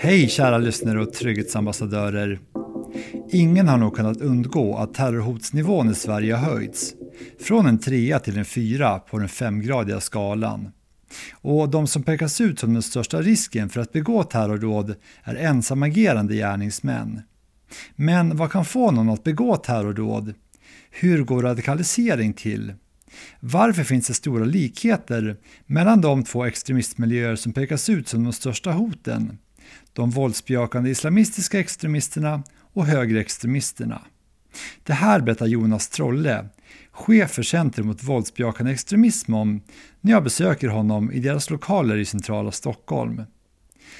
Hej kära lyssnare och trygghetsambassadörer. Ingen har nog kunnat undgå att terrorhotsnivån i Sverige har höjts. Från en trea till en fyra på den femgradiga skalan. Och de som pekas ut som den största risken för att begå terrordåd är ensamagerande gärningsmän. Men vad kan få någon att begå terrordåd? Hur går radikalisering till? Varför finns det stora likheter mellan de två extremistmiljöer som pekas ut som de största hoten? De våldsbejakande islamistiska extremisterna och högerextremisterna. Det här berättar Jonas Trolle, chef för Center mot våldsbejakande extremism om när jag besöker honom i deras lokaler i centrala Stockholm.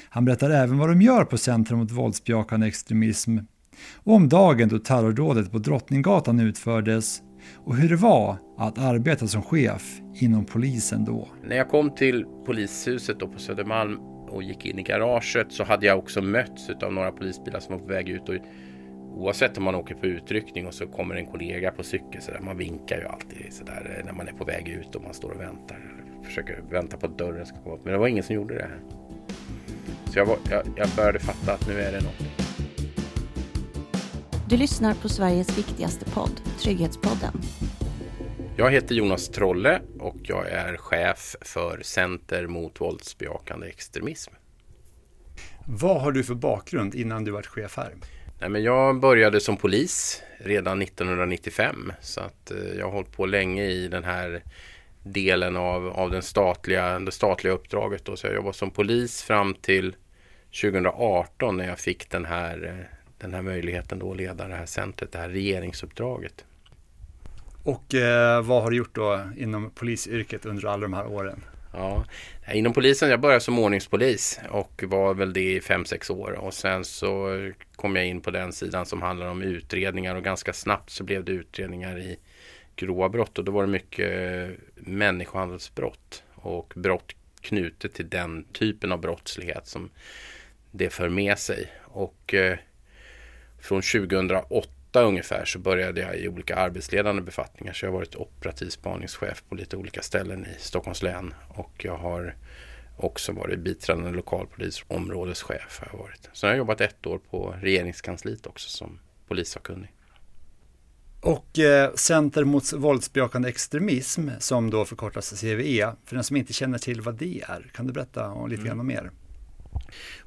Han berättar även vad de gör på Centrum mot våldsbejakande extremism och om dagen då terrordådet på Drottninggatan utfördes och hur det var att arbeta som chef inom polisen då. När jag kom till polishuset då på Södermalm och gick in i garaget så hade jag också mötts av några polisbilar som var på väg ut. Och oavsett om man åker på utryckning och så kommer en kollega på cykel så där, man vinkar ju alltid så där eh, när man är på väg ut och man står och väntar. Försöker vänta på att dörren ska komma upp. Men det var ingen som gjorde det. Här. Så jag, var, jag, jag började fatta att nu är det något. Du lyssnar på Sveriges viktigaste podd, Trygghetspodden. Jag heter Jonas Trolle och jag är chef för Center mot våldsbejakande extremism. Vad har du för bakgrund innan du var chef här? Nej, men jag började som polis redan 1995 så att eh, jag har hållit på länge i den här delen av, av den statliga, det statliga uppdraget. Då. Så jag jobbade som polis fram till 2018 när jag fick den här, eh, den här möjligheten då att leda det här centret, det här regeringsuppdraget. Och eh, vad har du gjort då inom polisyrket under alla de här åren? Ja, inom polisen, jag började som ordningspolis och var väl det i fem sex år och sen så kom jag in på den sidan som handlar om utredningar och ganska snabbt så blev det utredningar i grova brott och då var det mycket människohandelsbrott och brott knutet till den typen av brottslighet som det för med sig. Och eh, från 2008 ungefär så började jag i olika arbetsledande befattningar. Så jag har varit operativ spaningschef på lite olika ställen i Stockholms län. Och jag har också varit biträdande lokalpolisområdeschef. Har jag varit. Så jag har jobbat ett år på regeringskansliet också som polissakkunnig. Och eh, Center mot våldsbejakande extremism som då förkortas CVE, för den som inte känner till vad det är, kan du berätta lite grann mm. mer?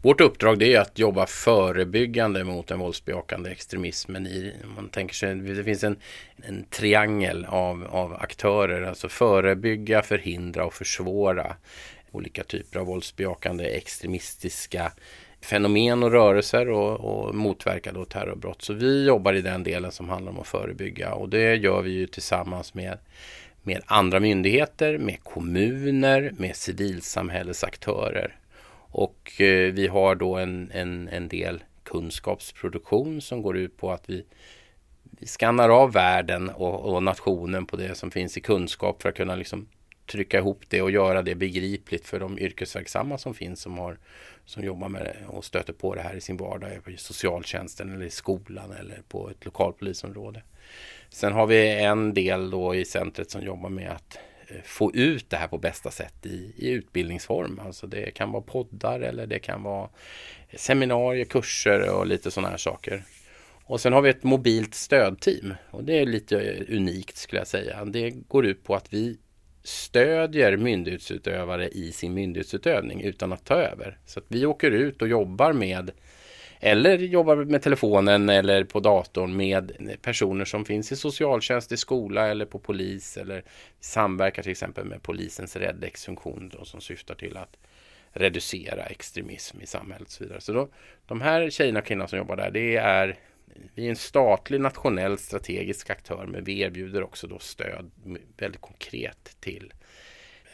Vårt uppdrag det är att jobba förebyggande mot den våldsbejakande extremismen. I, man tänker sig, det finns en, en triangel av, av aktörer, alltså förebygga, förhindra och försvåra olika typer av våldsbejakande extremistiska fenomen och rörelser och, och motverka då terrorbrott. Så vi jobbar i den delen som handlar om att förebygga och det gör vi ju tillsammans med med andra myndigheter, med kommuner, med civilsamhällesaktörer. Och eh, vi har då en, en, en del kunskapsproduktion som går ut på att vi, vi skannar av världen och, och, nationen på det som finns i kunskap för att kunna liksom trycka ihop det och göra det begripligt för de yrkesverksamma som finns som, har, som jobbar med det och stöter på det här i sin vardag i socialtjänsten eller i skolan eller på ett lokalpolisområde. Sen har vi en del då i centret som jobbar med att Eh, få ut det här på bästa sätt i, i utbildningsform. Alltså det kan vara poddar eller det kan vara seminarier, kurser och lite sådana här saker. Och sen har vi ett mobilt stödteam och det är lite eh, unikt skulle jag säga. Det går ut på att vi stödjer myndighetsutövare i sin myndighetsutövning utan att ta över. Så att vi åker ut och jobbar med eller jobbar med telefonen eller på datorn med personer som finns i socialtjänst, i skola eller på polis eller samverkar till exempel med polisens Redex-funktion som syftar till att reducera extremism i samhället och så vidare. Så då, de här tjejerna och killarna som jobbar där, det är vi är en statlig nationell strategisk aktör men vi erbjuder också då stöd väldigt konkret till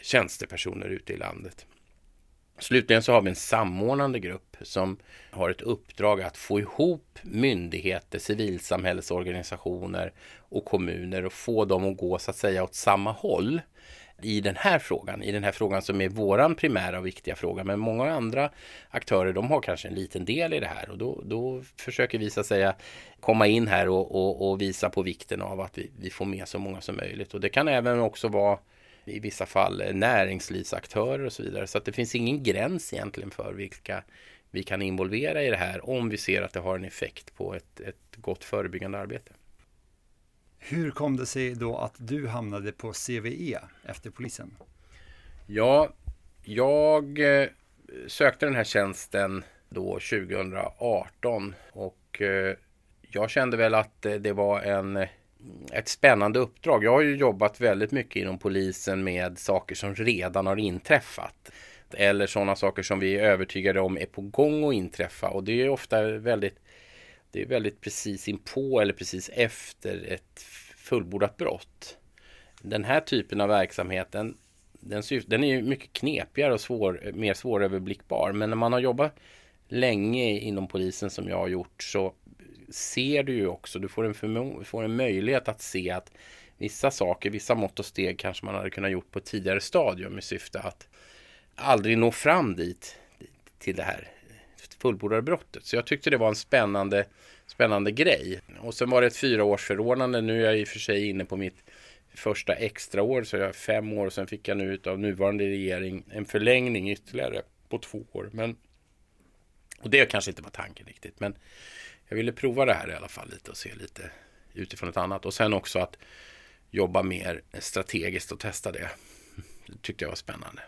tjänstepersoner ute i landet. Slutligen så har vi en samordnande grupp som har ett uppdrag att få ihop myndigheter, civilsamhällesorganisationer och kommuner och få dem att gå så att säga åt samma håll i den här frågan, i den här frågan som är våran primära och viktiga fråga. Men många andra aktörer, de har kanske en liten del i det här och då, då försöker vi så att säga komma in här och, och, och visa på vikten av att vi, vi får med så många som möjligt. Och det kan även också vara i vissa fall näringslivsaktörer och så vidare. Så att det finns ingen gräns egentligen för vilka, vi kan involvera i det här om vi ser att det har en effekt på ett, ett gott förebyggande arbete. Hur kom det sig då att du hamnade på CVE efter polisen? Ja, jag eh, sökte den här tjänsten då 2018 och eh, jag kände väl att det var en, ett spännande uppdrag. Jag har ju jobbat väldigt mycket inom polisen med saker som redan har inträffat. Eller sådana saker som vi är övertygade om är på gång att inträffa. Och det är ofta väldigt, det är väldigt precis inpå eller precis efter ett fullbordat brott. Den här typen av verksamheten den, den är ju mycket knepigare och svår, mer svåröverblickbar. Men när man har jobbat länge inom polisen som jag har gjort så ser du ju också, du får en, får en möjlighet att se att vissa saker, vissa mått och steg kanske man hade kunnat gjort på ett tidigare stadium i syfte att aldrig nå fram dit till det här fullbordade brottet. Så jag tyckte det var en spännande, spännande grej. Och sen var det ett fyraårsförordnande. Nu är jag i och för sig inne på mitt första extra år, så jag har fem år och sen fick jag nu av nuvarande regering en förlängning ytterligare på två år. Men, och det kanske inte var tanken riktigt, men jag ville prova det här i alla fall lite och se lite utifrån ett annat. Och sen också att jobba mer strategiskt och testa det. Det tyckte jag var spännande.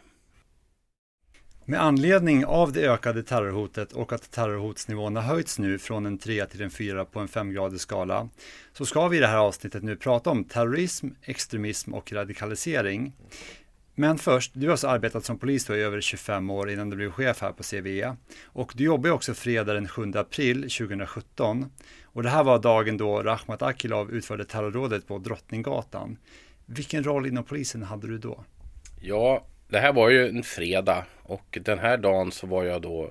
Med anledning av det ökade terrorhotet och att terrorhotsnivån har höjts nu från en 3 till en 4 på en 5-gradig skala så ska vi i det här avsnittet nu prata om terrorism, extremism och radikalisering. Men först, du har alltså arbetat som polis i över 25 år innan du blev chef här på CVE. Och du jobbar också fredag den 7 april 2017. Och det här var dagen då Rahmat Akilov utförde terrorrådet på Drottninggatan. Vilken roll inom polisen hade du då? Ja, det här var ju en fredag och den här dagen så var jag då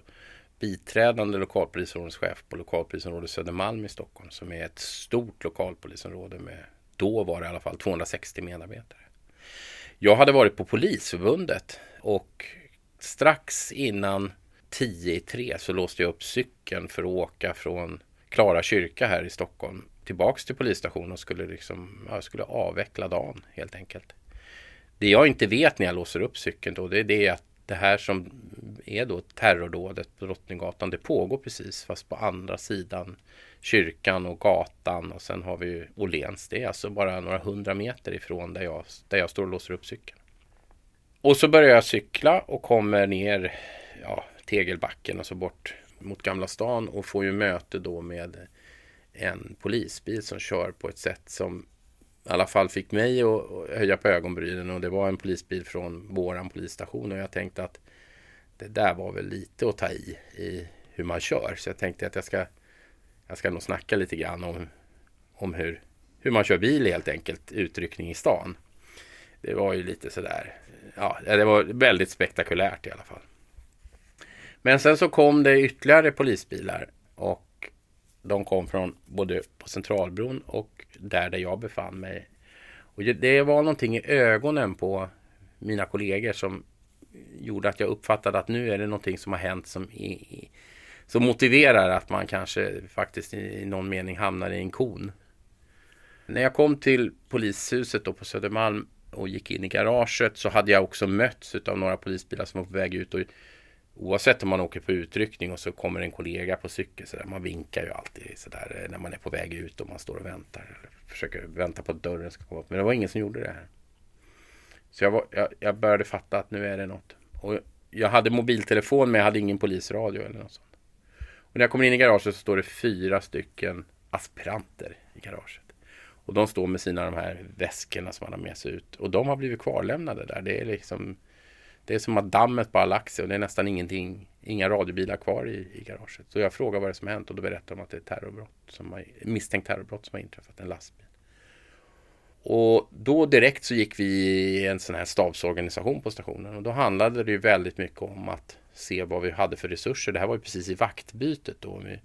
biträdande lokalpolisområdeschef på lokalpolisområdet Södermalm i Stockholm som är ett stort lokalpolisområde med, då var det i alla fall 260 medarbetare. Jag hade varit på Polisförbundet och strax innan 10 i 3 så låste jag upp cykeln för att åka från Klara kyrka här i Stockholm tillbaks till polisstationen och skulle, liksom, jag skulle avveckla dagen helt enkelt. Det jag inte vet när jag låser upp cykeln då, det är det att det här som är då terrordådet på Drottninggatan, det pågår precis fast på andra sidan kyrkan och gatan och sen har vi Åhléns. Det är alltså bara några hundra meter ifrån där jag, där jag står och låser upp cykeln. Och så börjar jag cykla och kommer ner ja, Tegelbacken och så bort mot Gamla stan och får ju möte då med en polisbil som kör på ett sätt som i alla fall fick mig att höja på ögonbrynen och det var en polisbil från våran polisstation och jag tänkte att det där var väl lite att ta i, i hur man kör. Så jag tänkte att jag ska, jag ska nog snacka lite grann om, om hur, hur man kör bil helt enkelt, utryckning i stan. Det var ju lite sådär, ja, det var väldigt spektakulärt i alla fall. Men sen så kom det ytterligare polisbilar och de kom från både på Centralbron och där, där jag befann mig. Och det var någonting i ögonen på mina kollegor som gjorde att jag uppfattade att nu är det någonting som har hänt som, i, som motiverar att man kanske faktiskt i någon mening hamnar i en kon. När jag kom till polishuset då på Södermalm och gick in i garaget så hade jag också mötts av några polisbilar som var på väg ut och Oavsett om man åker på utryckning och så kommer en kollega på cykel. Så där, man vinkar ju alltid så där, eh, när man är på väg ut och man står och väntar. Eller försöker vänta på att dörren ska komma upp. Men det var ingen som gjorde det här. Så jag, var, jag, jag började fatta att nu är det något. Och jag hade mobiltelefon men jag hade ingen polisradio eller något sånt. Och när jag kommer in i garaget så står det fyra stycken aspiranter i garaget. Och de står med sina de här väskorna som man har med sig ut. Och de har blivit kvarlämnade där. Det är liksom det är som att dammet bara lagt sig och det är nästan ingenting, inga radiobilar kvar i, i garaget. Så jag frågar vad det är som har hänt och då berättar de att det är terrorbrott som har, misstänkt terrorbrott som har inträffat, en lastbil. Och då direkt så gick vi i en sån här stabsorganisation på stationen och då handlade det ju väldigt mycket om att se vad vi hade för resurser. Det här var ju precis i vaktbytet då. Vid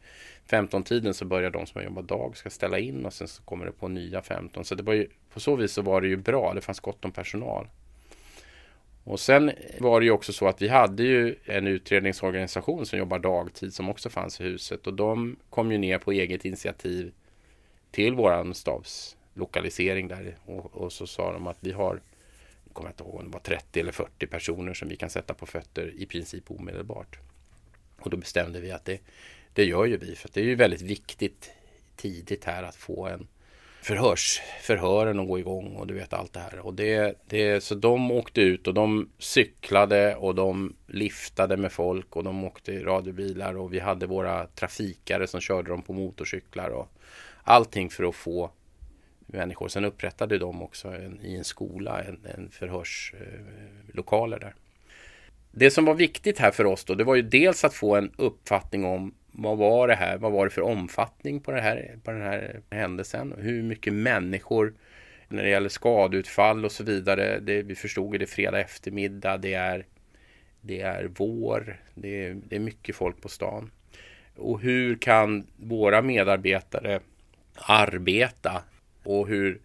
15-tiden så börjar de som har jobbat dag ska ställa in och sen så kommer det på nya 15. Så det var ju, på så vis så var det ju bra. Det fanns gott om personal. Och sen var det ju också så att vi hade ju en utredningsorganisation som jobbar dagtid som också fanns i huset och de kom ju ner på eget initiativ till våran stabslokalisering där och, och så sa de att vi har jag kommer inte ihåg om det var 30 eller 40 personer som vi kan sätta på fötter i princip omedelbart. Och då bestämde vi att det, det gör ju vi. För det är ju väldigt viktigt tidigt här att få en förhörs, förhören att gå igång och du vet allt det här. Och det, det, så de åkte ut och de cyklade och de liftade med folk och de åkte i radiobilar och vi hade våra trafikare som körde dem på motorcyklar och allting för att få människor. Sen upprättade de också en, i en skola en, en förhörslokaler där. Det som var viktigt här för oss då, det var ju dels att få en uppfattning om vad var det här? Vad var det för omfattning på, det här, på den här händelsen? Hur mycket människor när det gäller skadeutfall och så vidare. Det, vi förstod ju det fredag eftermiddag. Det är, det är vår. Det är, det är mycket folk på stan. Och hur kan våra medarbetare arbeta? Och hur,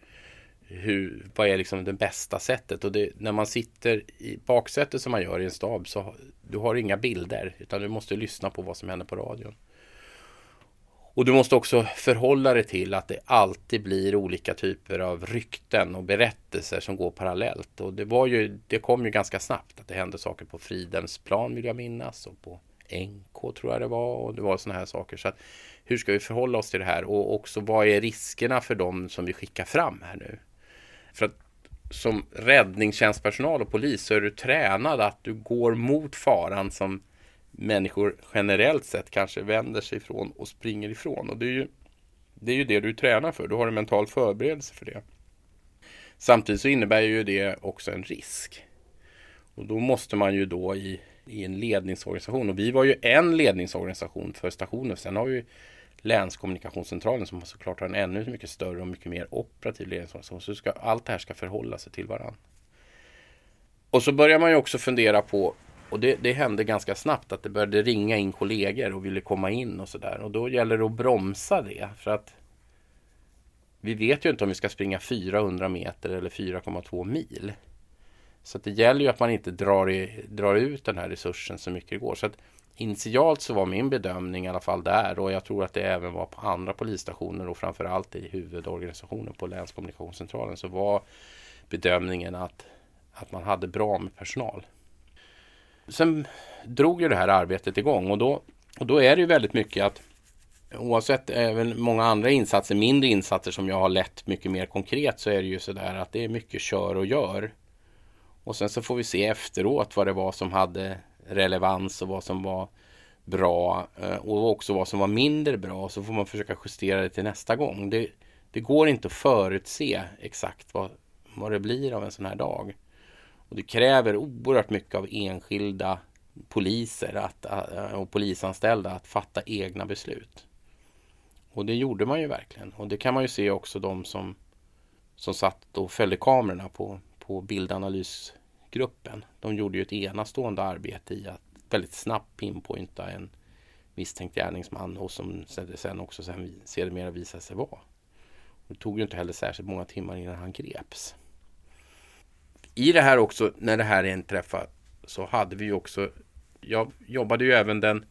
hur, vad är liksom det bästa sättet? Och det, när man sitter i baksätet som man gör i en stab så du har inga bilder utan du måste lyssna på vad som händer på radion. Och du måste också förhålla dig till att det alltid blir olika typer av rykten och berättelser som går parallellt. Och det, var ju, det kom ju ganska snabbt att det hände saker på Fridens plan vill jag minnas och på NK tror jag det var och det var sådana här saker. Så att, hur ska vi förhålla oss till det här och också vad är riskerna för dem som vi skickar fram här nu? För att som räddningstjänstpersonal och polis så är du tränad att du går mot faran som människor generellt sett kanske vänder sig ifrån och springer ifrån. Och det är ju det, är ju det du tränar för. Du har en mental förberedelse för det. Samtidigt så innebär ju det också en risk. Och då måste man ju då i, i en ledningsorganisation. Och vi var ju en ledningsorganisation för stationen. Sen har vi länskommunikationscentralen som såklart har en ännu mycket större och mycket mer operativ ledningsorganisation. Så ska, allt det här ska förhålla sig till varandra. Och så börjar man ju också fundera på och det, det, hände ganska snabbt att det började ringa in kollegor och ville komma in och sådär. Och då gäller det att bromsa det. För att vi vet ju inte om vi ska springa 400 meter eller 4,2 mil. Så det gäller ju att man inte drar, i, drar ut den här resursen så mycket det går. Så att initialt så var min bedömning i alla fall där och jag tror att det även var på andra polisstationer och framförallt i huvudorganisationen på länskommunikationscentralen så var bedömningen att, att man hade bra med personal. Sen drog ju det här arbetet igång och då, och då är det ju väldigt mycket att Oavsett även många andra insatser, mindre insatser som jag har lett mycket mer konkret så är det ju sådär att det är mycket kör och gör. Och sen så får vi se efteråt vad det var som hade relevans och vad som var bra eh, och också vad som var mindre bra. Så får man försöka justera det till nästa gång. Det, det går inte att förutse exakt vad, vad det blir av en sån här dag. Och det kräver oerhört mycket av enskilda poliser att, eh, och polisanställda att fatta egna beslut. Och det gjorde man ju verkligen. Och det kan man ju se också de som, som satt och följde kamerorna på, på gruppen. De gjorde ju ett enastående arbete i att väldigt snabbt pinpointa en misstänkt gärningsman och som sen också sen sedermera visade sig vara. Det tog ju inte heller särskilt många timmar innan han greps i det här också, när det här inträffade, så hade vi också, jag jobbade ju även den,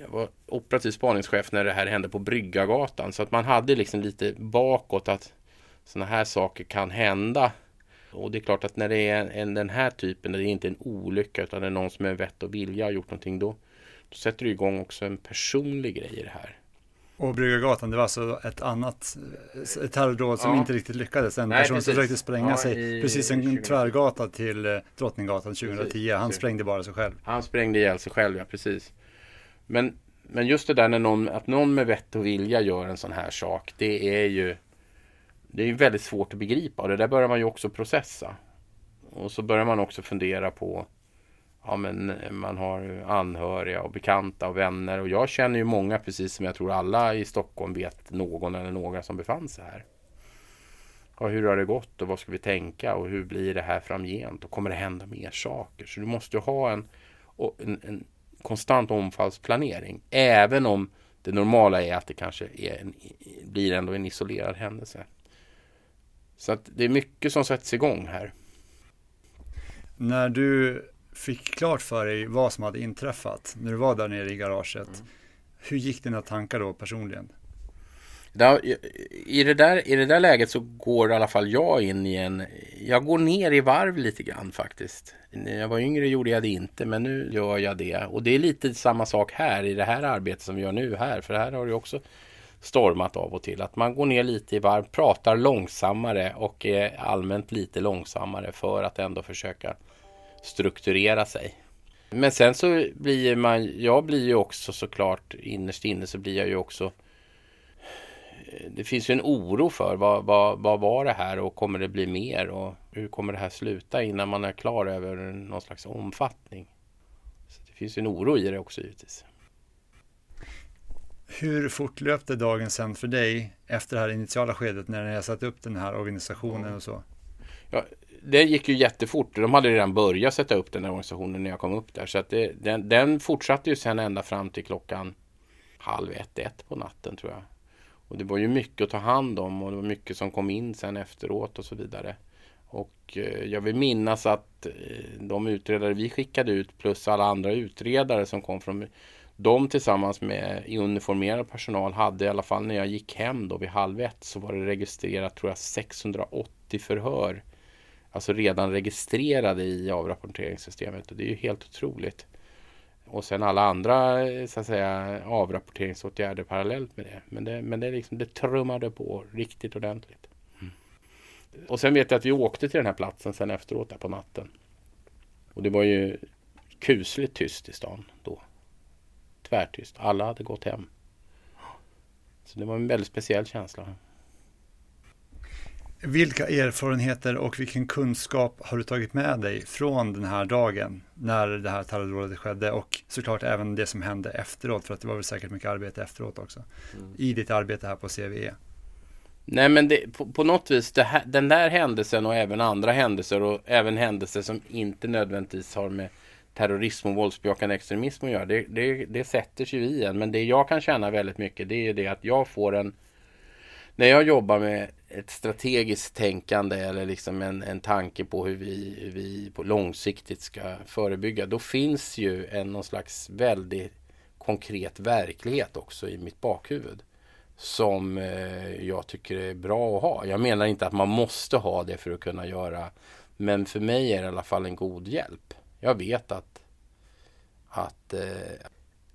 jag var operativ spaningschef när det här hände på Bryggagatan, så att man hade liksom lite bakåt att sådana här saker kan hända. Och det är klart att när det är en, den här typen, det är inte en olycka utan det är någon som är vett och vilja har gjort någonting, då, då sätter du igång också en personlig grej i det här. Och Bryggargatan, det var alltså ett annat ett terrordåd som ja. inte riktigt lyckades. En Nej, person precis. som försökte spränga ja, sig, i, precis en 20... tvärgata till eh, Drottninggatan 2010. Precis, han sprängde bara sig själv. Han sprängde ihjäl sig själv, ja precis. Men, men just det där när någon, att någon med vett och vilja gör en sån här sak, det är ju det är väldigt svårt att begripa och det där börjar man ju också processa. Och så börjar man också fundera på ja, men eh, man har anhöriga och bekanta och vänner. Och jag känner ju många, precis som jag tror alla i Stockholm vet någon eller några som befann sig här. Ja, hur har det gått och vad ska vi tänka och hur blir det här framgent och kommer det hända mer saker? Så du måste ha en, en, en konstant omfallsplanering. Även om det normala är att det kanske är en, blir ändå en isolerad händelse. Så att det är mycket som sätts igång här. När du fick klart för dig vad som hade inträffat när du var där nere i garaget. Mm. Hur gick dina tankar då personligen? I det, där, I det där läget så går i alla fall jag in i en... Jag går ner i varv lite grann faktiskt. När jag var yngre gjorde jag det inte, men nu gör jag det. Och det är lite samma sak här i det här arbetet som vi gör nu här. För här har det också stormat av och till. Att man går ner lite i varv, pratar långsammare och är allmänt lite långsammare för att ändå försöka strukturera sig. Men sen så blir man, jag blir ju också såklart innerst inne så blir jag ju också det finns ju en oro för vad, vad, vad var det här och kommer det bli mer och hur kommer det här sluta innan man är klar över någon slags omfattning. Så det finns ju en oro i det också givetvis. Hur fortlöpte dagen sen för dig efter det här initiala skedet när ni har satt upp den här organisationen och så? Ja, det gick ju jättefort. De hade redan börjat sätta upp den här organisationen när jag kom upp där. Så att det, den, den fortsatte ju sen ända fram till klockan halv ett, ett på natten tror jag. Och det var ju mycket att ta hand om och det var mycket som kom in sen efteråt och så vidare. Och eh, jag vill minnas att eh, de utredare vi skickade ut plus alla andra utredare som kom från de tillsammans med uniformerad personal hade i alla fall när jag gick hem då vid halv ett så var det registrerat tror jag 680 förhör. Alltså redan registrerade i avrapporteringssystemet och det är ju helt otroligt. Och sen alla andra så att säga, avrapporteringsåtgärder parallellt med det. Men det, men det, liksom, det trummade på riktigt ordentligt. Mm. Och sen vet jag att vi åkte till den här platsen sen efteråt där på natten. Och det var ju kusligt tyst i stan då. Tvärtyst. Alla hade gått hem. Så det var en väldigt speciell känsla. Vilka erfarenheter och vilken kunskap har du tagit med dig från den här dagen när det här terrordådet skedde och såklart även det som hände efteråt för att det var väl säkert mycket arbete efteråt också mm. i ditt arbete här på CVE? Nej men det, på, på, något vis här, den där händelsen och även andra händelser och även händelser som inte nödvändigtvis har med terrorism och våldsbejakande extremism att göra. Det, det, det sätter sig i en. Men det jag kan känna väldigt mycket det är det att jag får en när jag jobbar med ett strategiskt tänkande eller liksom en, en tanke på hur vi, hur vi på långsiktigt ska förebygga, då finns ju en någon slags väldigt konkret verklighet också i mitt bakhuvud som eh, jag tycker är bra att ha. Jag menar inte att man måste ha det för att kunna göra, men för mig är det i alla fall en god hjälp. Jag vet att, att eh,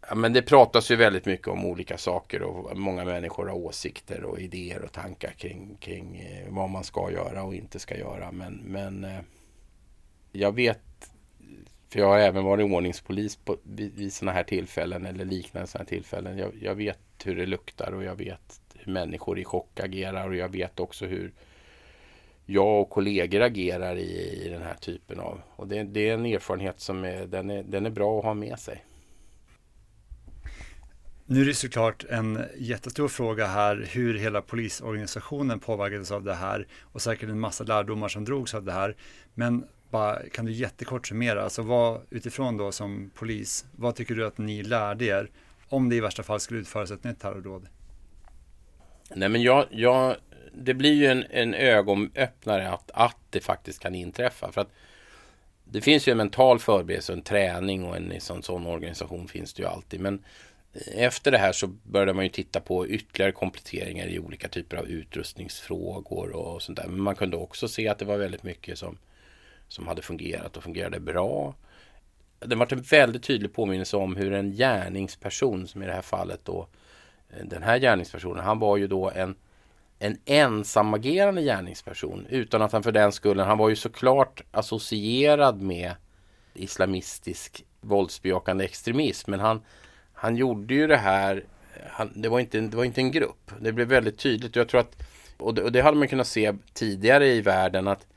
Ja, men det pratas ju väldigt mycket om olika saker och många människor har åsikter och idéer och tankar kring, kring eh, vad man ska göra och inte ska göra. Men, men eh, jag vet, för jag har även varit ordningspolis på, vid, vid sådana här tillfällen eller liknande sådana här tillfällen. Jag, jag, vet hur det luktar och jag vet hur människor i chock agerar och jag vet också hur jag och kollegor agerar i, i den här typen av. Och det, det är en erfarenhet som är, den är, den är bra att ha med sig. Nu är det såklart en jättestor fråga här hur hela polisorganisationen påverkades av det här och säkert en massa lärdomar som drogs av det här. Men bara, kan du jättekort summera, alltså vad utifrån då som polis, vad tycker du att ni lärde er om det i värsta fall skulle utföras ett nytt terrordåd? Nej men jag, jag, det blir ju en, en ögonöppnare att, att det faktiskt kan inträffa. För att det finns ju en mental förberedelse, en träning och en sån, sån organisation finns det ju alltid. Men eh, efter det här så började man ju titta på ytterligare kompletteringar i olika typer av utrustningsfrågor och sånt där. Men man kunde också se att det var väldigt mycket som, som hade fungerat och fungerade bra. Det var en väldigt tydlig påminnelse om hur en gärningsperson, som i det här fallet då, eh, den här gärningspersonen, han var ju då en, en ensamagerande gärningsperson utan att han för den skullen, han var ju såklart associerad med islamistisk våldsbejakande extremism, men han, han gjorde ju det här, han, det, var inte, det var inte en grupp. Det blev väldigt tydligt. Jag tror att, och det, och det hade man kunnat se tidigare i världen att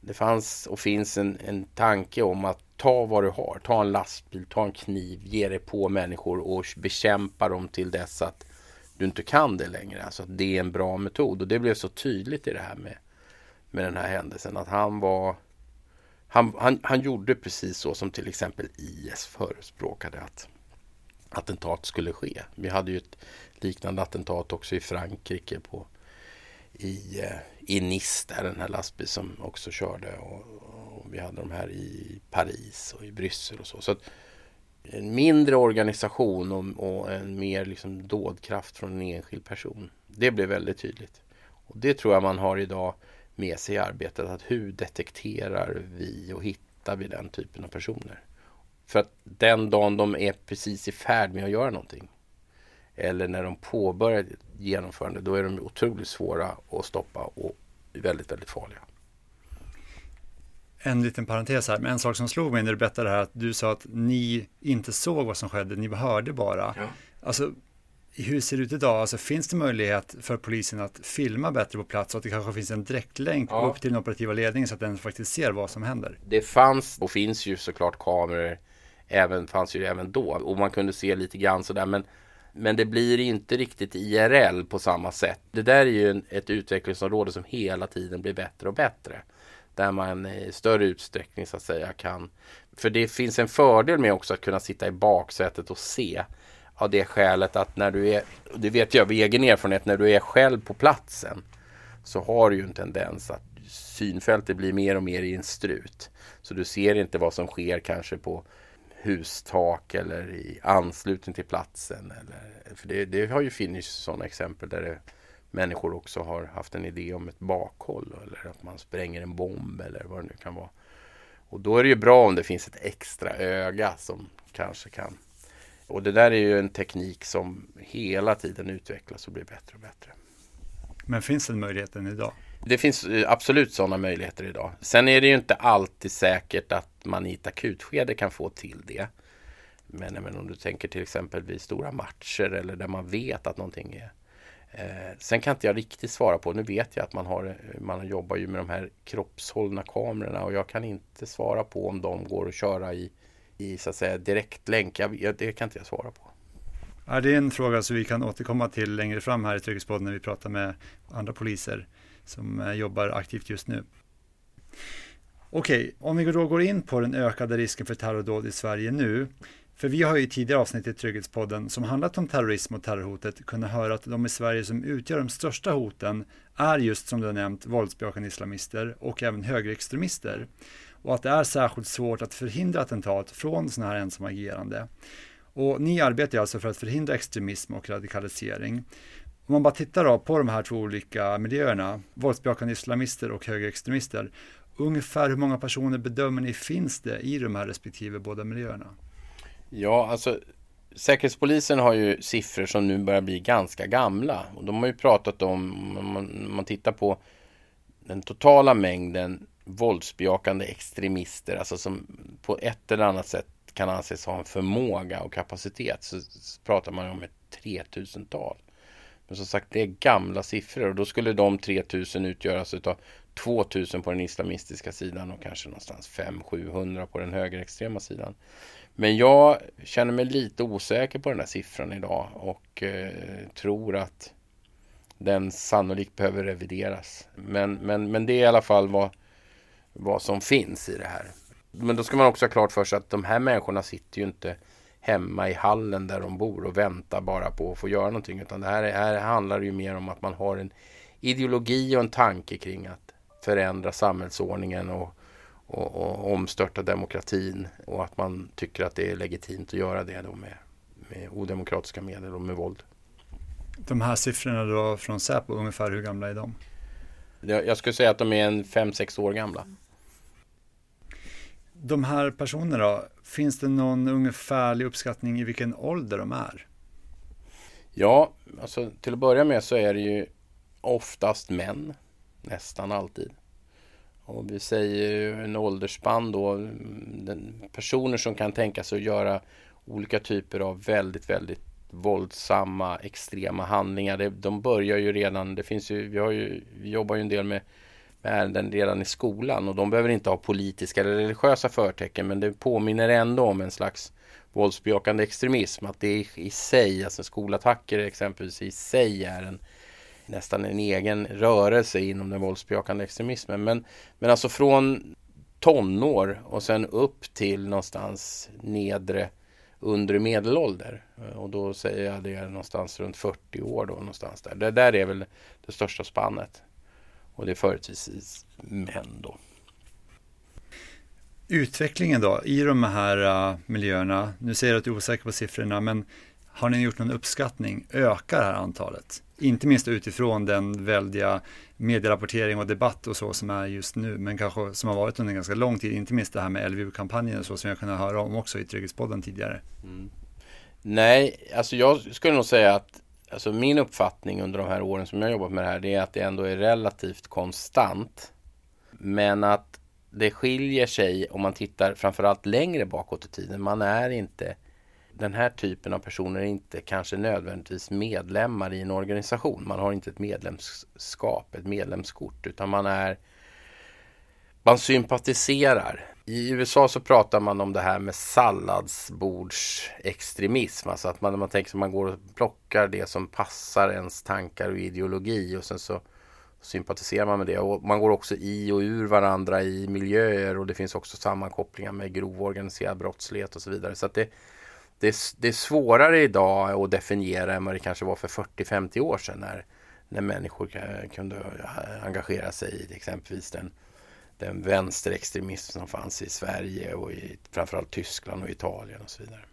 det fanns och finns en, en tanke om att ta vad du har. Ta en lastbil, ta en kniv, ge dig på människor och bekämpa dem till dess att du inte kan det längre. Alltså att det är en bra metod. Och det blev så tydligt i det här med, med den här händelsen. Att han var han, han, han gjorde precis så som till exempel IS förespråkade. att attentat skulle ske. Vi hade ju ett liknande attentat också i Frankrike på i, eh, i Nice där den här lastbil som också körde och, och, vi hade de här i Paris och i Bryssel och så. så att en mindre organisation och, och en mer liksom dådkraft från en enskild person. Det blev väldigt tydligt. Och det tror jag man har idag med sig i arbetet. Att hur detekterar vi och hittar vi den typen av personer? För att den dagen de är precis i färd med att göra någonting eller när de påbörjar genomförande, då är de otroligt svåra att stoppa och väldigt, väldigt farliga. En liten parentes här, men en sak som slog mig när du berättade det här, att du sa att ni inte såg vad som skedde, ni hörde bara. Ja. Alltså, hur ser det ut idag? Alltså, finns det möjlighet för polisen att filma bättre på plats och att det kanske finns en direktlänk ja. upp till den operativa ledningen så att den faktiskt ser vad som händer? Det fanns och finns ju såklart kameror, även, fanns ju även då och man kunde se lite grann sådär men men det blir inte riktigt IRL på samma sätt. Det där är ju ett utvecklingsområde som hela tiden blir bättre och bättre. Där man i större utsträckning så att säga kan. För det finns en fördel med också att kunna sitta i baksätet och se. Av det skälet att när du är, det vet jag av egen erfarenhet, när du är själv på platsen så har du ju en tendens att synfältet blir mer och mer i en strut. Så du ser inte vad som sker kanske på hustak eller i anslutning till platsen. Eller, för det, det har ju funnits sådana exempel där det, människor också har haft en idé om ett bakhåll eller att man spränger en bomb eller vad det nu kan vara. Och då är det ju bra om det finns ett extra öga som kanske kan. Och det där är ju en teknik som hela tiden utvecklas och blir bättre och bättre. Men finns den möjligheten idag? Det finns eh, absolut sådana möjligheter idag. Sen är det ju inte alltid säkert att man i ett akutskede kan få till det. Men, men om du tänker till exempel vid stora matcher eller där man vet att någonting är Eh, sen kan inte jag riktigt svara på, nu vet jag att man, har, man jobbar ju med de här kroppshållna kamerorna och jag kan inte svara på om de går att köra i, i så att säga direktlänk. Jag, det kan inte jag svara på. Ja, det är en fråga som vi kan återkomma till längre fram här i Trygghetspodden när vi pratar med andra poliser som eh, jobbar aktivt just nu. Okej, om vi då går in på den ökade risken för terrordåd i Sverige nu för vi har ju i tidigare avsnitt i Trygghetspodden som handlat om terrorism och terrorhotet kunnat höra att de i Sverige som utgör de största hoten är just som du har nämnt våldsbejakande islamister och även högerextremister. Och att det är särskilt svårt att förhindra attentat från sådana här ensamma agerande. Och ni arbetar alltså för att förhindra extremism och radikalisering. Om man bara tittar då på de här två olika miljöerna, våldsbejakande islamister och högerextremister, ungefär hur många personer bedömer ni finns det i de här respektive båda miljöerna? Ja, alltså Säkerhetspolisen har ju siffror som nu börjar bli ganska gamla. Och de har ju pratat om, om man, man tittar på den totala mängden våldsbejakande extremister, alltså som på ett eller annat sätt kan anses ha en förmåga och kapacitet, så, så pratar man om ett 3000-tal. Men som sagt, det är gamla siffror och då skulle de 3000 utgöras av 2000 på den islamistiska sidan och kanske någonstans 500-700 på den högerextrema sidan. Men jag känner mig lite osäker på den här siffran idag och eh, tror att den sannolikt behöver revideras. Men, men, men det är i alla fall vad, vad som finns i det här. Men då ska man också ha klart för sig att de här människorna sitter ju inte hemma i hallen där de bor och väntar bara på att få göra någonting. Utan det här, här handlar ju mer om att man har en ideologi och en tanke kring att förändra samhällsordningen och och, och omstörta demokratin och att man tycker att det är legitimt att göra det då med, med odemokratiska medel och med våld. De här siffrorna då från Säpo, ungefär hur gamla är de? Jag skulle säga att de är en 5-6 år gamla. De här personerna då, finns det någon ungefärlig uppskattning i vilken ålder de är? Ja, alltså till att börja med så är det ju oftast män, nästan alltid. Och vi säger en åldersspann då, personer som kan tänka sig att göra olika typer av väldigt, väldigt våldsamma, extrema handlingar. Det, de börjar ju redan, det finns ju, vi, har ju, vi jobbar ju en del med, med ärenden redan i skolan och de behöver inte ha politiska eller religiösa förtecken men det påminner ändå om en slags våldsbejakande extremism. Att det i sig, alltså skolattacker exempelvis i sig är en nästan en egen rörelse inom den våldsbejakande extremismen. Men, men alltså från tonår och sen upp till någonstans nedre undre medelålder. Eh, och då säger jag det är någonstans runt 40 år då någonstans där. Det där är väl det största spannet. Och det är företrädesvis män då. Utvecklingen då i de här uh, miljöerna, nu säger du att du är osäker på siffrorna, men har ni gjort någon uppskattning? Ökar det här antalet? Inte minst utifrån den väldiga medierapportering och debatt och så som är just nu, men kanske som har varit under ganska lång tid, inte minst det här med LVU-kampanjen och så som jag kunnat höra om också i Trygghetspodden tidigare. Mm. Nej, alltså jag skulle nog säga att alltså min uppfattning under de här åren som jag jobbat med det här, det är att det ändå är relativt konstant. Men att det skiljer sig om man tittar framförallt längre bakåt i tiden. Man är inte den här typen av personer är inte kanske nödvändigtvis medlemmar i en organisation. Man har inte ett medlemskap, ett medlemskort, utan man är man sympatiserar. I USA så pratar man om det här med salladsbordsextremism. Alltså att man, man tänker att man går och plockar det som passar ens tankar och ideologi och sen så sympatiserar man med det. Och man går också i och ur varandra i miljöer och det finns också sammankopplingar med grov organiserad brottslighet och så vidare. Så att det, det, är, det är svårare idag att definiera än vad det kanske var för 40-50 år sedan när, när människor kunde eh, engagera sig i exempelvis den, den vänsterextremism som fanns i Sverige och i framförallt Tyskland och Italien och så vidare.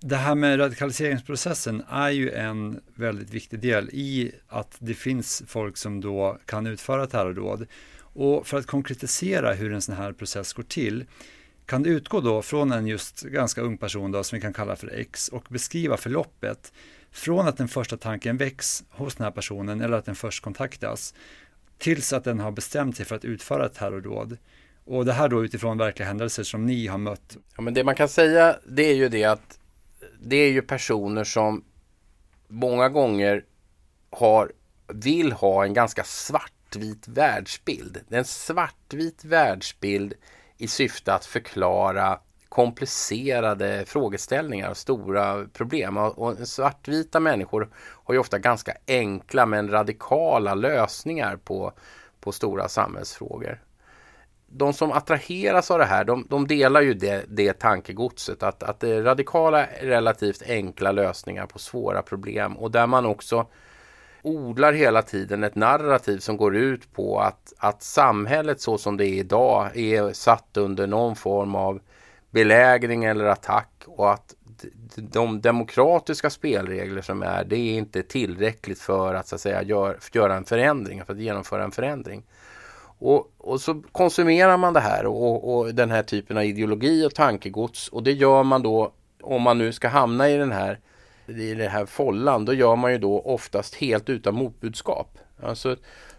Det här med radikaliseringsprocessen är ju en väldigt viktig del i att det finns folk som då kan utföra terrordåd. Och för att konkretisera hur en sån här process går till kan det utgå då från en just ganska ung person då, som vi kan kalla för X och beskriva förloppet från att den första tanken väcks hos den här personen eller att den först kontaktas tills att den har bestämt sig för att utföra ett terrordåd. Och det här då utifrån verkliga händelser som ni har mött. Ja, men det man kan säga det är ju det att det är ju personer som många gånger har, vill ha en ganska svartvit världsbild. Det är en svartvit världsbild i syfte att förklara komplicerade frågeställningar och stora problem. Och svartvita människor har ju ofta ganska enkla men radikala lösningar på, på stora samhällsfrågor. De som attraheras av det här, de, de delar ju det, det tankegodset att, att det är radikala, relativt enkla lösningar på svåra problem och där man också odlar hela tiden ett narrativ som går ut på att, att samhället så som det är idag är satt under någon form av belägring eller attack och att de demokratiska spelregler som är, det är inte tillräckligt för att, så att säga, gör, göra en förändring, för att genomföra en förändring. Och, och så konsumerar man det här och, och den här typen av ideologi och tankegods och det gör man då om man nu ska hamna i den här i det här follan, då gör man ju då oftast helt utan motbudskap. Alltså,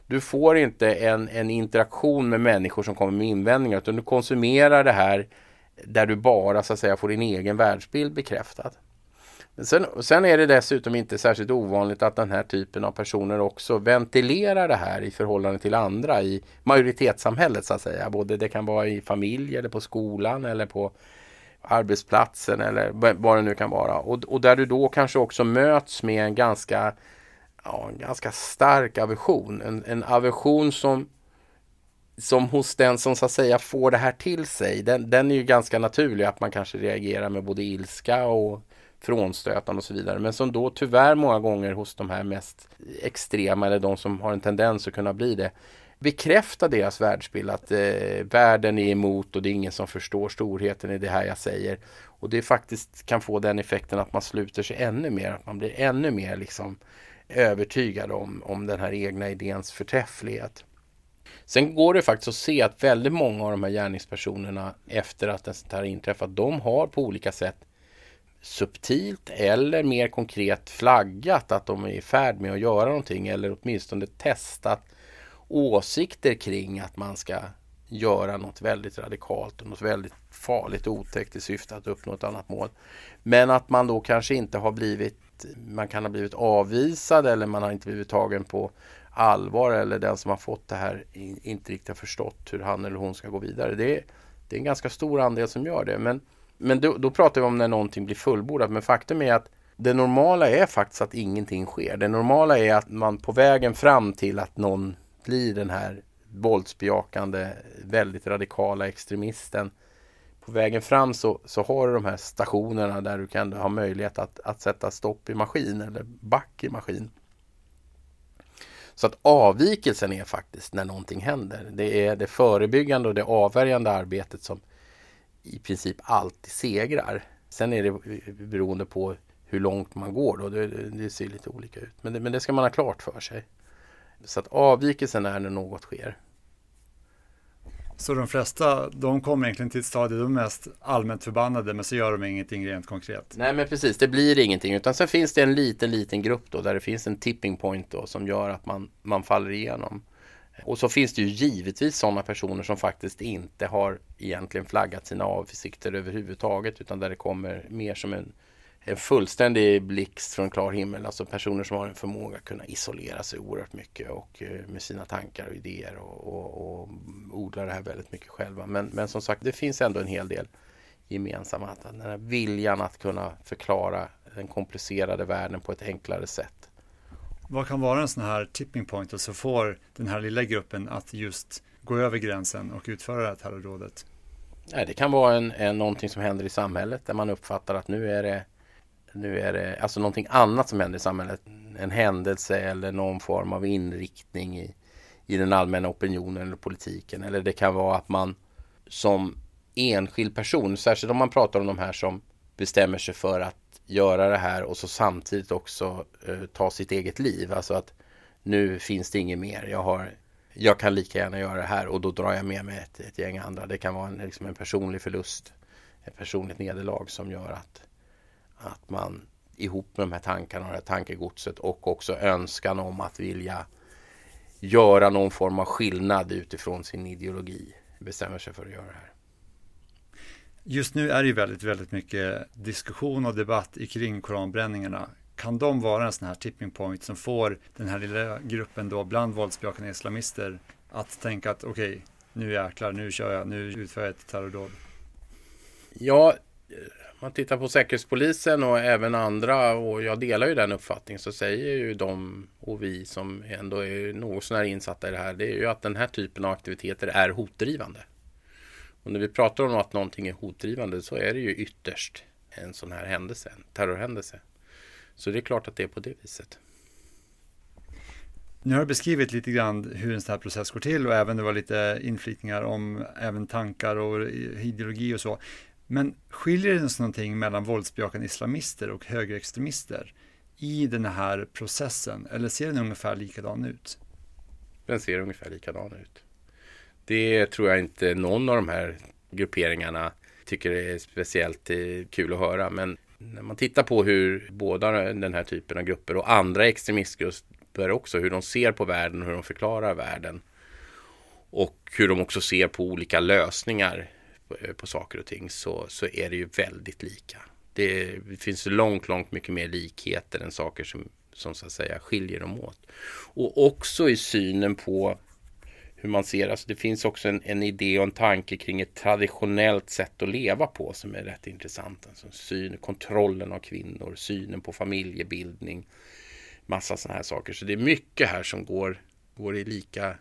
du får inte en, en interaktion med människor som kommer med invändningar utan du konsumerar det här där du bara så att säga får din egen världsbild bekräftad. Men sen, sen är det dessutom inte särskilt ovanligt att den här typen av personer också ventilerar det här i förhållande till andra i majoritetssamhället så att säga. Både det kan vara i familj eller på skolan eller på arbetsplatsen eller vad det nu kan vara. Och, och där du då kanske också möts med en ganska, ja, en ganska stark aversion. En, en aversion som, som hos den som så att säga får det här till sig. Den, den är ju ganska naturlig att man kanske reagerar med både ilska och frånstötande och så vidare. Men som då tyvärr många gånger hos de här mest extrema eller de som har en tendens att kunna bli det bekräfta deras världsbild att eh, världen är emot och det är ingen som förstår storheten i det här jag säger. Och det faktiskt kan få den effekten att man sluter sig ännu mer, att man blir ännu mer liksom övertygad om, om den här egna idéns förträfflighet. Sen går det faktiskt att se att väldigt många av de här gärningspersonerna efter att det här inträffat, de har på olika sätt subtilt eller mer konkret flaggat att de är i färd med att göra någonting eller åtminstone testat åsikter kring att man ska göra något väldigt radikalt och något väldigt farligt och otäckt i syfte att uppnå ett annat mål. Men att man då kanske inte har blivit, man kan ha blivit avvisad eller man har inte blivit tagen på allvar eller den som har fått det här inte riktigt har förstått hur han eller hon ska gå vidare. Det är, det är en ganska stor andel som gör det. Men, men då, då pratar vi om när någonting blir fullbordat. Men faktum är att det normala är faktiskt att ingenting sker. Det normala är att man på vägen fram till att någon blir den här våldsbejakande, väldigt radikala extremisten. På vägen fram så, så har du de här stationerna där du kan ha möjlighet att, att sätta stopp i maskin eller back i maskin. Så att avvikelsen är faktiskt när någonting händer. Det är det förebyggande och det avvärjande arbetet som i princip alltid segrar. Sen är det beroende på hur långt man går då. Det, det ser lite olika ut. Men det, men det ska man ha klart för sig. Så att avvikelsen är när något sker. Så de flesta, de kommer egentligen till ett stadie, de är mest allmänt förbannade, men så gör de ingenting rent konkret. Nej, men precis, det blir ingenting, utan sen finns det en liten, liten grupp då, där det finns en tipping point då, som gör att man, man faller igenom. Och så finns det ju givetvis sådana personer som faktiskt inte har egentligen flaggat sina avsikter överhuvudtaget, utan där det kommer mer som en en fullständig blixt från klar himmel. Alltså personer som har en förmåga att kunna isolera sig oerhört mycket och eh, med sina tankar och idéer och, och, och odla det här väldigt mycket själva. Men, men som sagt, det finns ändå en hel del gemensamma. Den här viljan att kunna förklara den komplicerade världen på ett enklare sätt. Vad kan vara en sån här tipping point och så får den här lilla gruppen att just gå över gränsen och utföra det här terrordådet? det kan vara en, en, någonting som händer i samhället där man uppfattar att nu är det nu är det alltså någonting annat som händer i samhället. En händelse eller någon form av inriktning i, i den allmänna opinionen eller politiken. Eller det kan vara att man som enskild person, särskilt om man pratar om de här som bestämmer sig för att göra det här och så samtidigt också eh, ta sitt eget liv. Alltså att nu finns det inget mer. Jag, har, jag kan lika gärna göra det här och då drar jag med mig ett, ett gäng andra. Det kan vara en, liksom en personlig förlust, ett personligt nederlag som gör att att man ihop med de här tankarna och det här tankegodset och också önskan om att vilja göra någon form av skillnad utifrån sin ideologi bestämmer sig för att göra det här. Just nu är det ju väldigt, väldigt mycket diskussion och debatt kring koranbränningarna. Kan de vara en sån här tipping point som får den här lilla gruppen då bland våldsbejakande islamister att tänka att okej, okay, nu jäklar, nu kör jag, nu utför jag ett terrordåd? Ja, man tittar på Säkerhetspolisen och även andra och jag delar ju den uppfattningen så säger ju de och vi som ändå är något sånär insatta i det här det är ju att den här typen av aktiviteter är hotdrivande. Och när vi pratar om att någonting är hotdrivande så är det ju ytterst en sån här händelse, en terrorhändelse. Så det är klart att det är på det viset. Nu har du beskrivit lite grann hur en sån här process går till och även det var lite inflikningar om även tankar och ideologi och så. Men skiljer det sig någonting mellan våldsbejakande islamister och högerextremister i den här processen? Eller ser den ungefär likadan ut? Den ser ungefär likadan ut. Det tror jag inte någon av de här grupperingarna tycker är speciellt eh, kul att höra. Men när man tittar på hur båda den här typen av grupper och andra extremistgrupper också, hur de ser på världen och hur de förklarar världen. Och hur de också ser på olika lösningar Eh, på, saker och ting så, så är det ju väldigt lika. Det, det finns långt, långt mycket mer likheter än saker som, som så att säga skiljer dem åt. Och också i synen på hur man ser, alltså det finns också en, en idé och en tanke kring ett traditionellt sätt att leva på som är rätt intressant. Alltså syn, kontrollen av kvinnor, synen på familjebildning, massa sådana här saker. Så det är mycket här som går, går i lika,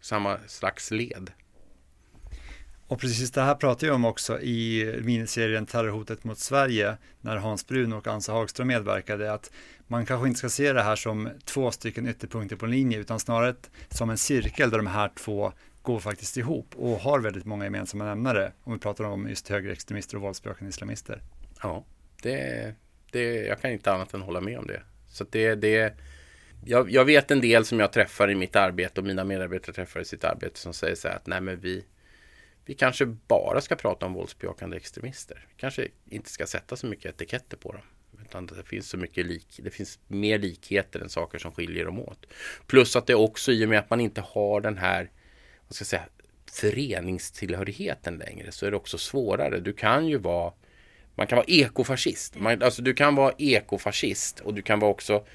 samma slags led. Och precis det här pratar jag om också i miniserien Terrorhotet mot Sverige när Hans Brun och Ansa Hagström medverkade att man kanske inte ska se det här som två stycken ytterpunkter på en linje utan snarare som en cirkel där de här två går faktiskt ihop och har väldigt många gemensamma nämnare om vi pratar om just högerextremister och våldsbejakande islamister. Ja, det, det, jag kan inte annat än hålla med om det. Så det, det jag, jag vet en del som jag träffar i mitt arbete och mina medarbetare träffar i sitt arbete som säger så här att nej men vi vi kanske bara ska prata om våldsbejakande extremister. Vi kanske inte ska sätta så mycket etiketter på dem. Utan det finns så mycket lik, det finns mer likheter än saker som skiljer dem åt. Plus att det också i och med att man inte har den här, vad ska jag säga, föreningstillhörigheten längre så är det också svårare. Du kan ju vara man kan vara ekofascist. Man, alltså du kan vara ekofascist och du kan vara också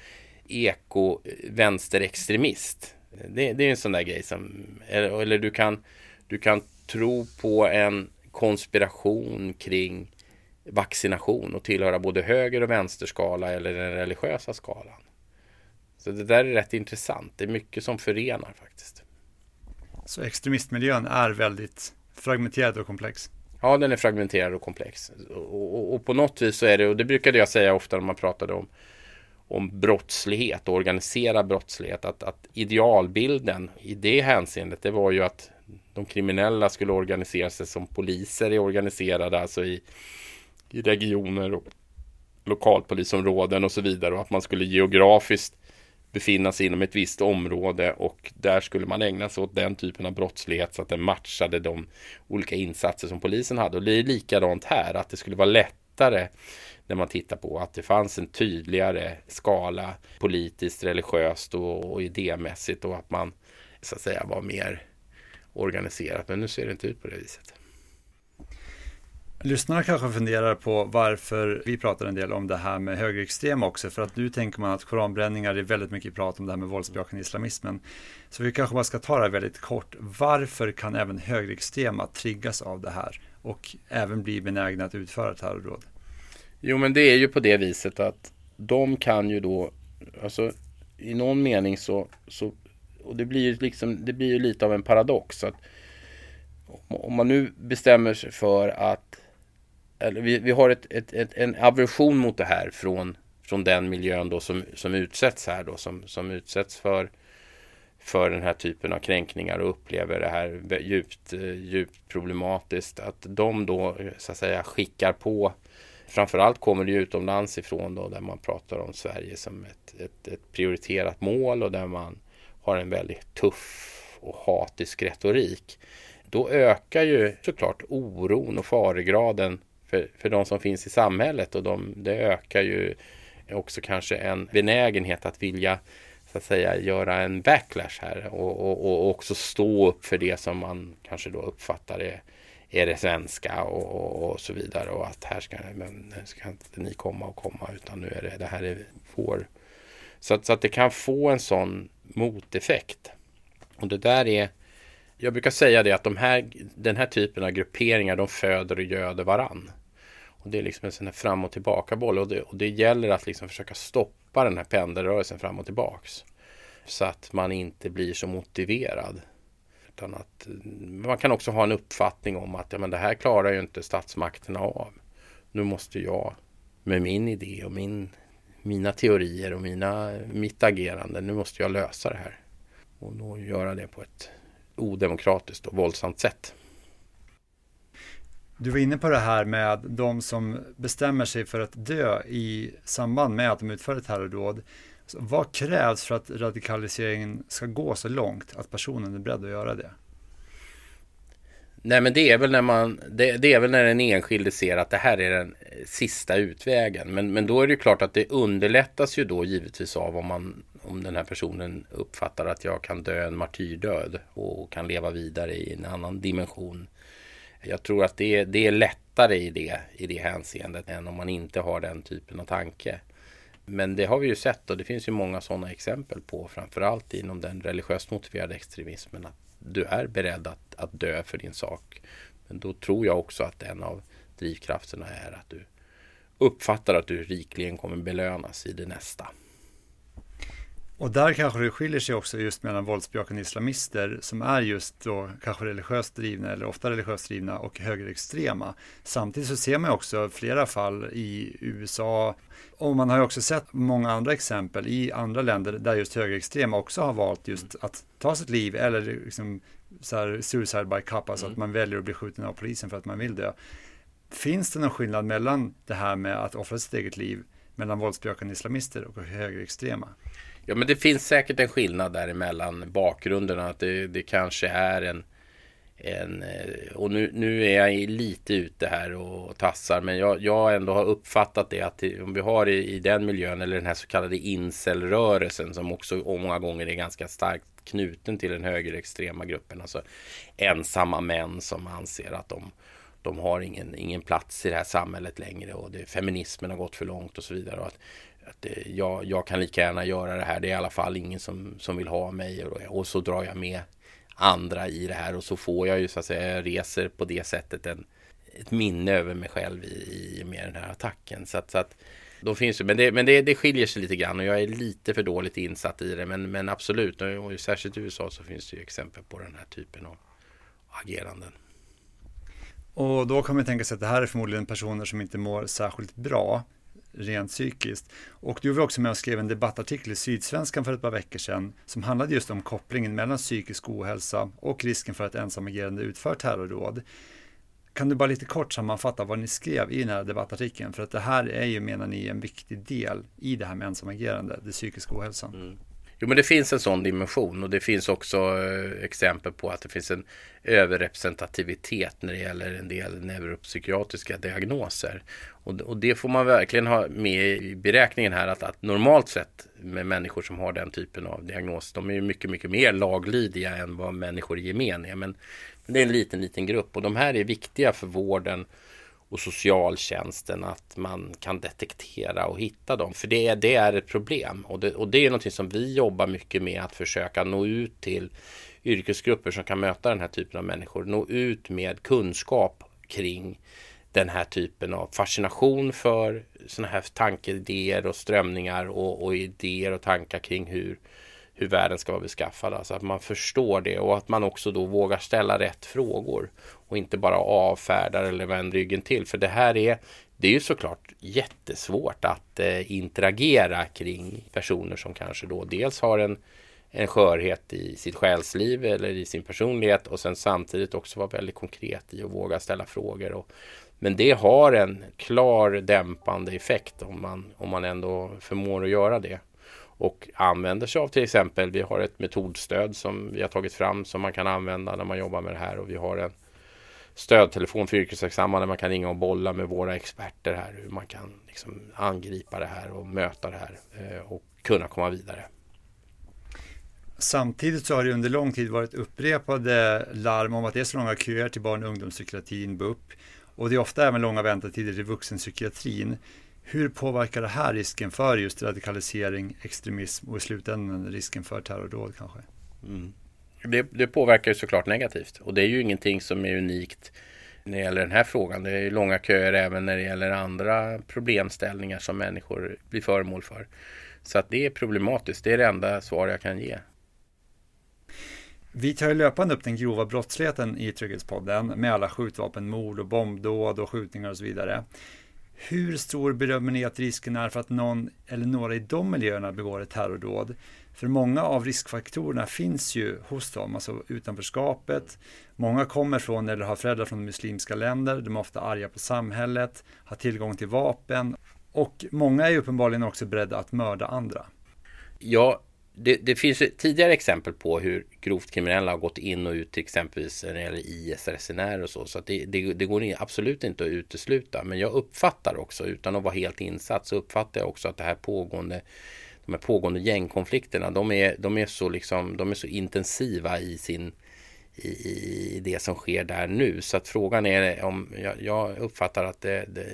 eko-vänsterextremist. Eh, det, det är en sån där grej som, eller, eller du kan du kan tro på en konspiration kring vaccination och tillhöra både höger och vänsterskala eller den religiösa skalan. Så det där är rätt intressant. Det är mycket som förenar faktiskt. Så extremistmiljön är väldigt fragmenterad och komplex? Ja, den är fragmenterad och komplex. Och, och, och, på något vis så är det, och det brukade jag säga ofta när man pratade om, om brottslighet och organiserad brottslighet, att, att idealbilden i det hänseendet, det var ju att de kriminella skulle organisera sig som poliser är organiserade, alltså i, i regioner och, lokalpolisområden och så vidare och att man skulle geografiskt befinna sig inom ett visst område och där skulle man ägna sig åt den typen av brottslighet så att den matchade de olika insatser som polisen hade. Och det är likadant här, att det skulle vara lättare när man tittar på att det fanns en tydligare skala politiskt, religiöst och, och idémässigt och att man så att säga var mer organiserat. Men nu ser det inte ut på det viset. Lyssnarna kanske funderar på varför vi pratar en del om det här med högerextrema också. För att nu tänker man att koranbränningar är väldigt mycket prat om det här med våldsbejakande islamismen. Så vi kanske bara ska ta det här väldigt kort. Varför kan även högerextrema triggas av det här och även bli benägna att utföra terrordåd? Jo, men det är ju på det viset att de kan ju då, alltså i någon mening så, så och det blir ju liksom, det blir ju lite av en paradox. att om man nu bestämmer sig för att eller vi, vi har ett, ett, ett, en aversion mot det här från, från den miljön då som, som utsätts här då, som, som utsätts för, för den här typen av kränkningar och upplever det här djupt, djupt problematiskt. Att de då så att säga skickar på Framförallt kommer det utomlands ifrån då där man pratar om Sverige som ett, ett, ett prioriterat mål och där man har en väldigt tuff och hatisk retorik. Då ökar ju såklart oron och faregraden för, för de som finns i samhället och de, det ökar ju också kanske en benägenhet att vilja så att säga göra en backlash här och, och, och också stå upp för det som man kanske då uppfattar är, är det svenska och, och, så vidare och att här ska, men, ska inte ni komma och komma utan nu är det, det här är vår. Så att, så att det kan få en sån moteffekt. Och det där är jag brukar säga det att de här, den här typen av grupperingar de föder och göder varann. Och det är liksom en sån här fram och tillbaka boll och det, och det gäller att liksom försöka stoppa den här pendelrörelsen fram och tillbaks. Så att man inte blir så motiverad. Utan att man kan också ha en uppfattning om att ja, men det här klarar ju inte statsmakterna av. Nu måste jag med min idé och min, mina teorier och mina, mitt agerande, nu måste jag lösa det här. Och då göra det på ett odemokratiskt och våldsamt sätt. Du var inne på det här med de som bestämmer sig för att dö i samband med att de utför ett terrordåd. Vad krävs för att radikaliseringen ska gå så långt att personen är beredd att göra det? Nej men det är väl när man det, det, är väl när den enskilde ser att det här är den sista utvägen. Men, men då är det ju klart att det underlättas ju då givetvis av om man om den här personen uppfattar att jag kan dö en martyrdöd och kan leva vidare i en annan dimension jag tror att det är, det är lättare i det, i det hänseendet än om man inte har den typen av tanke. Men det har vi ju sett och det finns ju många sådana exempel på framförallt inom den religiöst motiverade extremismen att du är beredd att, att dö för din sak. Men då tror jag också att en av drivkrafterna är att du uppfattar att du rikligen kommer belönas i det nästa. Och där kanske det skiljer sig också just mellan våldsbejakande islamister som är just då kanske religiöst drivna eller ofta religiöst drivna och högerextrema. Samtidigt så ser man också flera fall i USA och man har ju också sett många andra exempel i andra länder där just högerextrema också har valt just att ta sitt liv eller liksom så här suicide by cup, alltså mm. att man väljer att bli skjuten av polisen för att man vill dö. Finns det någon skillnad mellan det här med att offra sitt eget liv mellan våldsbejakande islamister och högerextrema? Ja, men det finns säkert en skillnad däremellan bakgrunderna. Att det, det kanske är en, en eh, och nu, nu är jag lite ute här och tassar, men jag, jag ändå har uppfattat det att om vi har i, i den miljön eller den här så kallade incelrörelsen som också många gånger är ganska starkt knuten till den högerextrema gruppen. Alltså ensamma män som anser att de, de har ingen, ingen plats i det här samhället längre och det, feminismen har gått för långt och så vidare. Och att att eh, jag, jag, kan lika gärna göra det här. Det är i alla fall ingen som, som vill ha mig. Och, och, så drar jag med andra i det här. Och så får jag ju så att säga, jag reser på det sättet en, ett minne över mig själv i, i med den här attacken. Så att, så att de finns ju, men det, men det, det skiljer sig lite grann och jag är lite för dåligt insatt i det. Men, men absolut, och särskilt i USA så finns det ju exempel på den här typen av ageranden. Och då kan man tänka sig att det här är förmodligen personer som inte mår särskilt bra rent psykiskt. Och du var också med och skrev en debattartikel i Sydsvenskan för ett par veckor sedan som handlade just om kopplingen mellan psykisk ohälsa och risken för att ensamagerande utför terrorråd. Kan du bara lite kort sammanfatta vad ni skrev i den här debattartikeln? För att det här är ju, menar ni, en viktig del i det här med ensamagerande, det psykiska ohälsan. Mm. Jo men det finns en sån dimension och det finns också eh, exempel på att det finns en överrepresentativitet när det gäller en del neuropsykiatriska diagnoser. Och, och det får man verkligen ha med i beräkningen här att, att normalt sett med människor som har den typen av diagnos, de är ju mycket, mycket mer laglydiga än vad människor i gemen är. Men det är en liten, liten grupp och de här är viktiga för vården och socialtjänsten att man kan detektera och hitta dem. För det, det är ett problem och det, och det är någonting som vi jobbar mycket med att försöka nå ut till yrkesgrupper som kan möta den här typen av människor. Nå ut med kunskap kring den här typen av fascination för sådana här tankeidéer och strömningar och, och idéer och tankar kring hur hur världen ska vara beskaffad. Alltså att man förstår det och att man också då vågar ställa rätt frågor och inte bara avfärdar eller vänder ryggen till. För det här är, det är ju såklart jättesvårt att eh, interagera kring personer som kanske då dels har en, en skörhet i sitt själsliv eller i sin personlighet och sen samtidigt också vara väldigt konkret i att våga ställa frågor. Och, men det har en klar dämpande effekt om man, om man ändå förmår att göra det och använder sig av till exempel, vi har ett metodstöd som vi har tagit fram som man kan använda när man jobbar med det här och vi har en stödtelefon för yrkesverksamma där man kan ringa och bolla med våra experter här hur man kan liksom angripa det här och möta det här eh, och kunna komma vidare. Samtidigt så har det under lång tid varit upprepade larm om att det är så långa köer till barn och ungdomspsykiatrin, BUP, och det är ofta även långa väntetider till vuxenpsykiatrin. Hur påverkar det här risken för just radikalisering, extremism och i slutändan risken för terrordåd kanske? Mm. Det, det, påverkar ju såklart negativt och det är ju ingenting som är unikt när det gäller den här frågan. Det är långa köer även när det gäller andra problemställningar som människor blir föremål för. Så att det är problematiskt. Det är det enda svar jag kan ge. Vi tar ju löpande upp den grova brottsligheten i Trygghetspodden med alla skjutvapenmord och bombdåd och skjutningar och så vidare. Hur stor bedömer ni att risken är för att någon eller några i de miljöerna begår ett terrordåd? För många av riskfaktorerna finns ju hos dem, alltså utanförskapet. Många kommer från eller har föräldrar från muslimska länder. De är ofta arga på samhället, har tillgång till vapen och många är uppenbarligen också beredda att mörda andra. Ja, det, det, finns tidigare exempel på hur grovt kriminella har gått in och ut till exempelvis när det gäller IS-resenärer och så. Så det, det, det, går absolut inte att utesluta. Men jag uppfattar också, utan att vara helt insatt, så uppfattar jag också att det här pågående de här pågående gängkonflikterna, de är, de är, så, liksom, de är så intensiva i sin i, i det som sker där nu. Så att frågan är om jag, jag uppfattar att det, det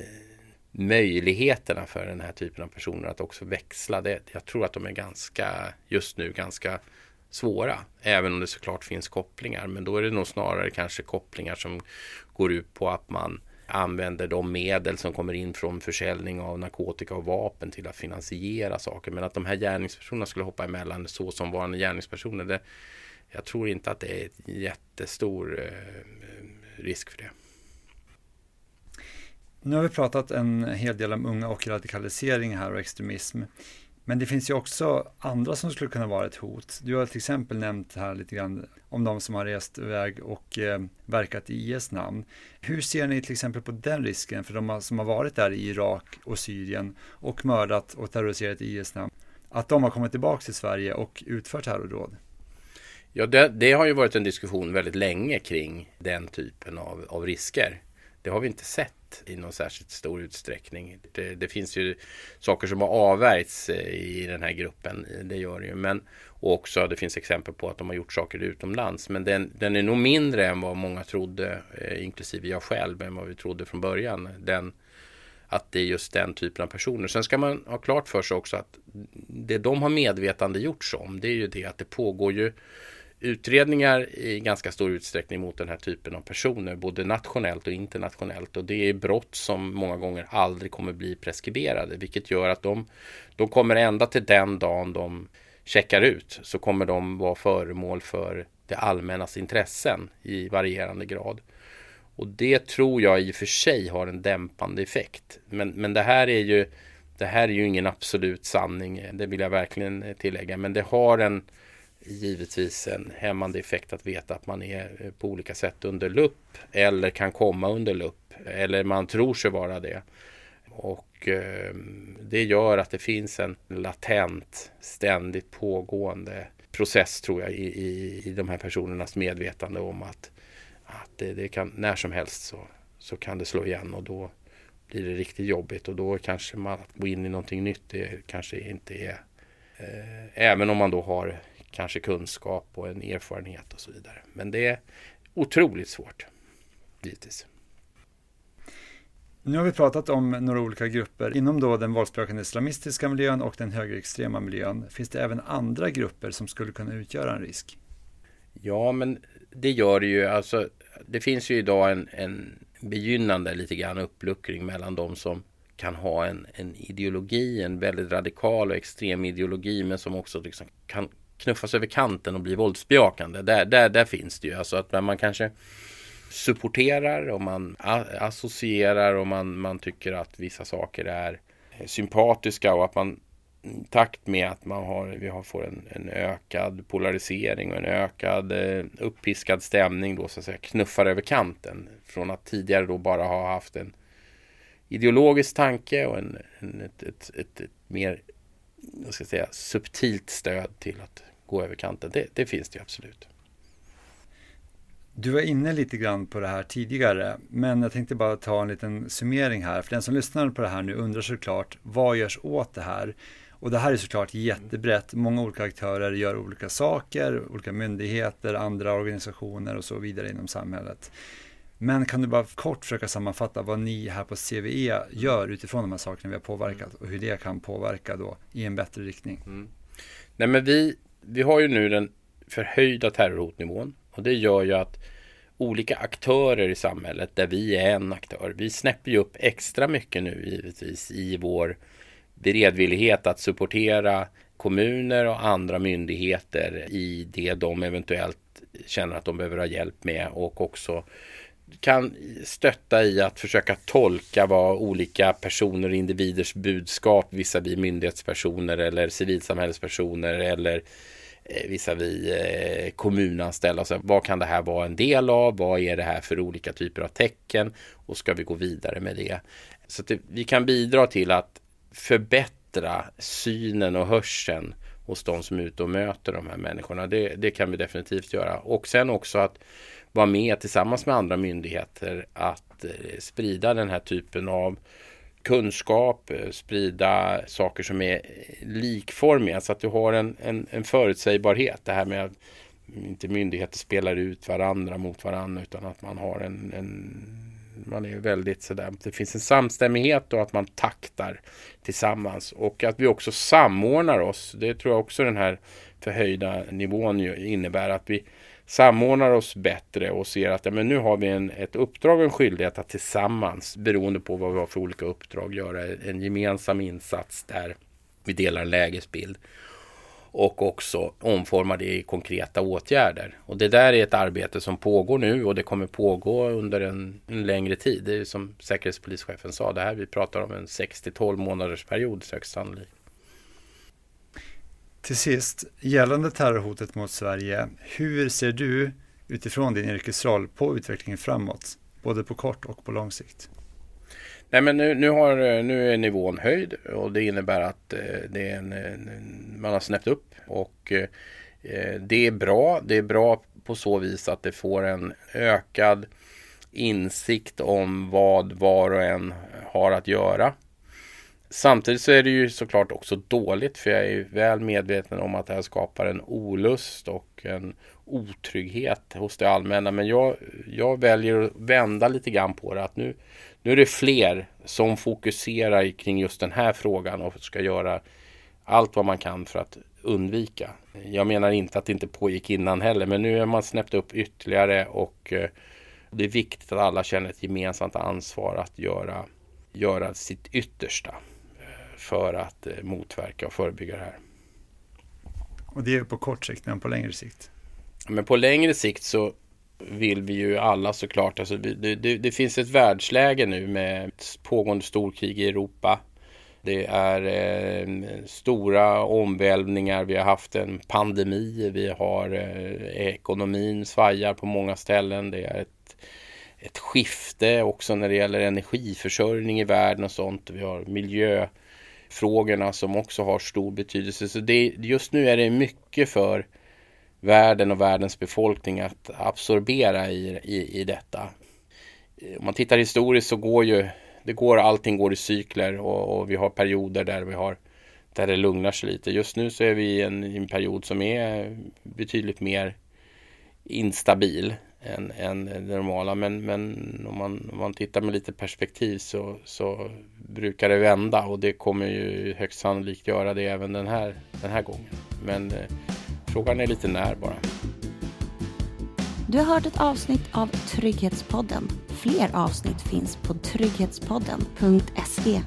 möjligheterna för den här typen av personer att också växla. Det, jag tror att de är ganska, just nu ganska svåra. Även om det såklart finns kopplingar. Men då är det nog snarare kanske kopplingar som går ut på att man använder de medel som kommer in från försäljning av narkotika och vapen till att finansiera saker. Men att de här gärningspersonerna skulle hoppa emellan så som varande gärningspersoner. Det, jag tror inte att det är jättestor eh, risk för det. Nu har vi pratat en hel del om unga och radikalisering här och extremism. Men det finns ju också andra som skulle kunna vara ett hot. Du har till exempel nämnt här lite grann om de som har rest iväg och eh, verkat i IS namn. Hur ser ni till exempel på den risken för de som har varit där i Irak och Syrien och mördat och terroriserat i IS namn? Att de har kommit tillbaka till Sverige och utfört terrordåd? Ja, det, det, har ju varit en diskussion väldigt länge kring den typen av, av risker. Det har vi inte sett i någon särskilt stor utsträckning. Det, det, finns ju saker som har avvärjts eh, i den här gruppen. Eh, det gör det ju. Men, och också det finns exempel på att de har gjort saker utomlands. Men den, den är nog mindre än vad många trodde, eh, inklusive jag själv, än vad vi trodde från början. Den, att det är just den typen av personer. Sen ska man ha klart för sig också att det de har medvetande gjorts om, det är ju det att det pågår ju utredningar i ganska stor utsträckning mot den här typen av personer, både nationellt och internationellt. Och det är brott som många gånger aldrig kommer bli preskriberade, vilket gör att de, de kommer ända till den dagen de checkar ut, så kommer de vara föremål för det allmännas intressen i varierande grad. Och det tror jag i och för sig har en dämpande effekt. Men, men det här är ju det här är ju ingen absolut sanning, det vill jag verkligen tillägga, men det har en givetvis en hämmande effekt att veta att man är eh, på olika sätt under lupp eller kan komma under lupp eller man tror sig vara det. Och eh, det gör att det finns en latent, ständigt pågående process tror jag i, i, i de här personernas medvetande om att, att det, det, kan när som helst så, så kan det slå igen och då blir det riktigt jobbigt och då kanske man att gå in i någonting nytt det kanske inte är eh, även om man då har kanske kunskap och en erfarenhet och så vidare. Men det är otroligt svårt givetvis. Nu har vi pratat om några olika grupper. Inom då den våldsbejakande islamistiska miljön och den högerextrema miljön finns det även andra grupper som skulle kunna utgöra en risk. Ja, men det gör det ju. Alltså, det finns ju idag en, en begynnande lite grann uppluckring mellan de som kan ha en, en ideologi, en väldigt radikal och extrem ideologi, men som också liksom kan knuffas över kanten och blir våldsbejakande. Där, där, där finns det ju alltså att man kanske supporterar och man associerar och man, man tycker att vissa saker är sympatiska och att man i takt med att man har, vi har, får en, en ökad polarisering och en ökad eh, uppiskad stämning då så att säga knuffar över kanten. Från att tidigare då bara ha haft en ideologisk tanke och en, en ett, ett, ett, ett, mer jag ska säga, subtilt stöd till att gå över kanten. Det, det finns det absolut. Du var inne lite grann på det här tidigare, men jag tänkte bara ta en liten summering här. För den som lyssnar på det här nu undrar såklart, vad görs åt det här? Och det här är såklart jättebrett. Många olika aktörer gör olika saker, olika myndigheter, andra organisationer och så vidare inom samhället. Men kan du bara kort försöka sammanfatta vad ni här på CVE gör utifrån de här sakerna vi har påverkat och hur det kan påverka då i en bättre riktning? Mm. Nej men vi, vi har ju nu den förhöjda terrorhotnivån och det gör ju att olika aktörer i samhället där vi är en aktör. Vi snäpper ju upp extra mycket nu givetvis i vår beredvillighet att supportera kommuner och andra myndigheter i det de eventuellt känner att de behöver ha hjälp med och också kan stötta i att försöka tolka vad olika personer och individers budskap visavi myndighetspersoner eller civilsamhällespersoner eller eh, visavi eh, kommunanställda. Så vad kan det här vara en del av? Vad är det här för olika typer av tecken? Och ska vi gå vidare med det? Så att vi kan bidra till att förbättra synen och hörseln hos de som är ute och möter de här människorna. Det, det kan vi definitivt göra. Och sen också att vara med tillsammans med andra myndigheter att eh, sprida den här typen av kunskap, eh, sprida saker som är likformiga så att du har en, en, en förutsägbarhet. Det här med att inte myndigheter spelar ut varandra mot varandra utan att man har en, en man är väldigt sådär, det finns en samstämmighet och att man taktar tillsammans och att vi också samordnar oss. Det tror jag också den här förhöjda nivån innebär att vi samordnar oss bättre och ser att ja, men nu har vi en, ett uppdrag och en skyldighet att tillsammans, beroende på vad vi har för olika uppdrag, göra en gemensam insats där vi delar lägesbild och också omforma det i konkreta åtgärder. Och det där är ett arbete som pågår nu och det kommer pågå under en, en längre tid. Det är som säkerhetspolischefen sa, det här vi pratar om en 6 12 månaders period högst sannolikt. Till sist, gällande terrorhotet mot Sverige, hur ser du utifrån din yrkesroll på utvecklingen framåt, både på kort och på lång sikt? Nej, men nu, nu, har, nu är nivån höjd och det innebär att eh, det är en, man har snäppt upp och eh, det är bra. Det är bra på så vis att det får en ökad insikt om vad var och en har att göra Samtidigt så är det ju såklart också dåligt för jag är väl medveten om att det här skapar en olust och en otrygghet hos det allmänna. Men jag, jag väljer att vända lite grann på det. Att nu, nu är det fler som fokuserar kring just den här frågan och ska göra allt vad man kan för att undvika. Jag menar inte att det inte pågick innan heller, men nu är man snäppt upp ytterligare och eh, det är viktigt att alla känner ett gemensamt ansvar att göra, göra sitt yttersta för att eh, motverka och förebygga det här. Och det är på kort sikt, men på längre sikt? Men på längre sikt så vill vi ju alla såklart, alltså det, det, det finns ett världsläge nu med pågående storkrig i Europa. Det är eh, stora omvälvningar. Vi har haft en pandemi. Vi har eh, ekonomin svajar på många ställen. Det är ett, ett skifte också när det gäller energiförsörjning i världen och sånt. Vi har frågorna som också har stor betydelse. Så det, just nu är det mycket för världen och världens befolkning att absorbera i, i, i detta. Om man tittar historiskt så går ju det går, allting går i cykler och, och, vi har perioder där vi har där det lugnar sig lite. Just nu så är vi i en, en period som är betydligt mer instabil än, än det normala. Men, men om, man, om man tittar med lite perspektiv så, så brukar det vända och det kommer ju högst sannolikt göra det även den här, den här gången. Men eh, frågan är lite när bara. Du har hört ett avsnitt av Trygghetspodden. Fler avsnitt finns på trygghetspodden.se.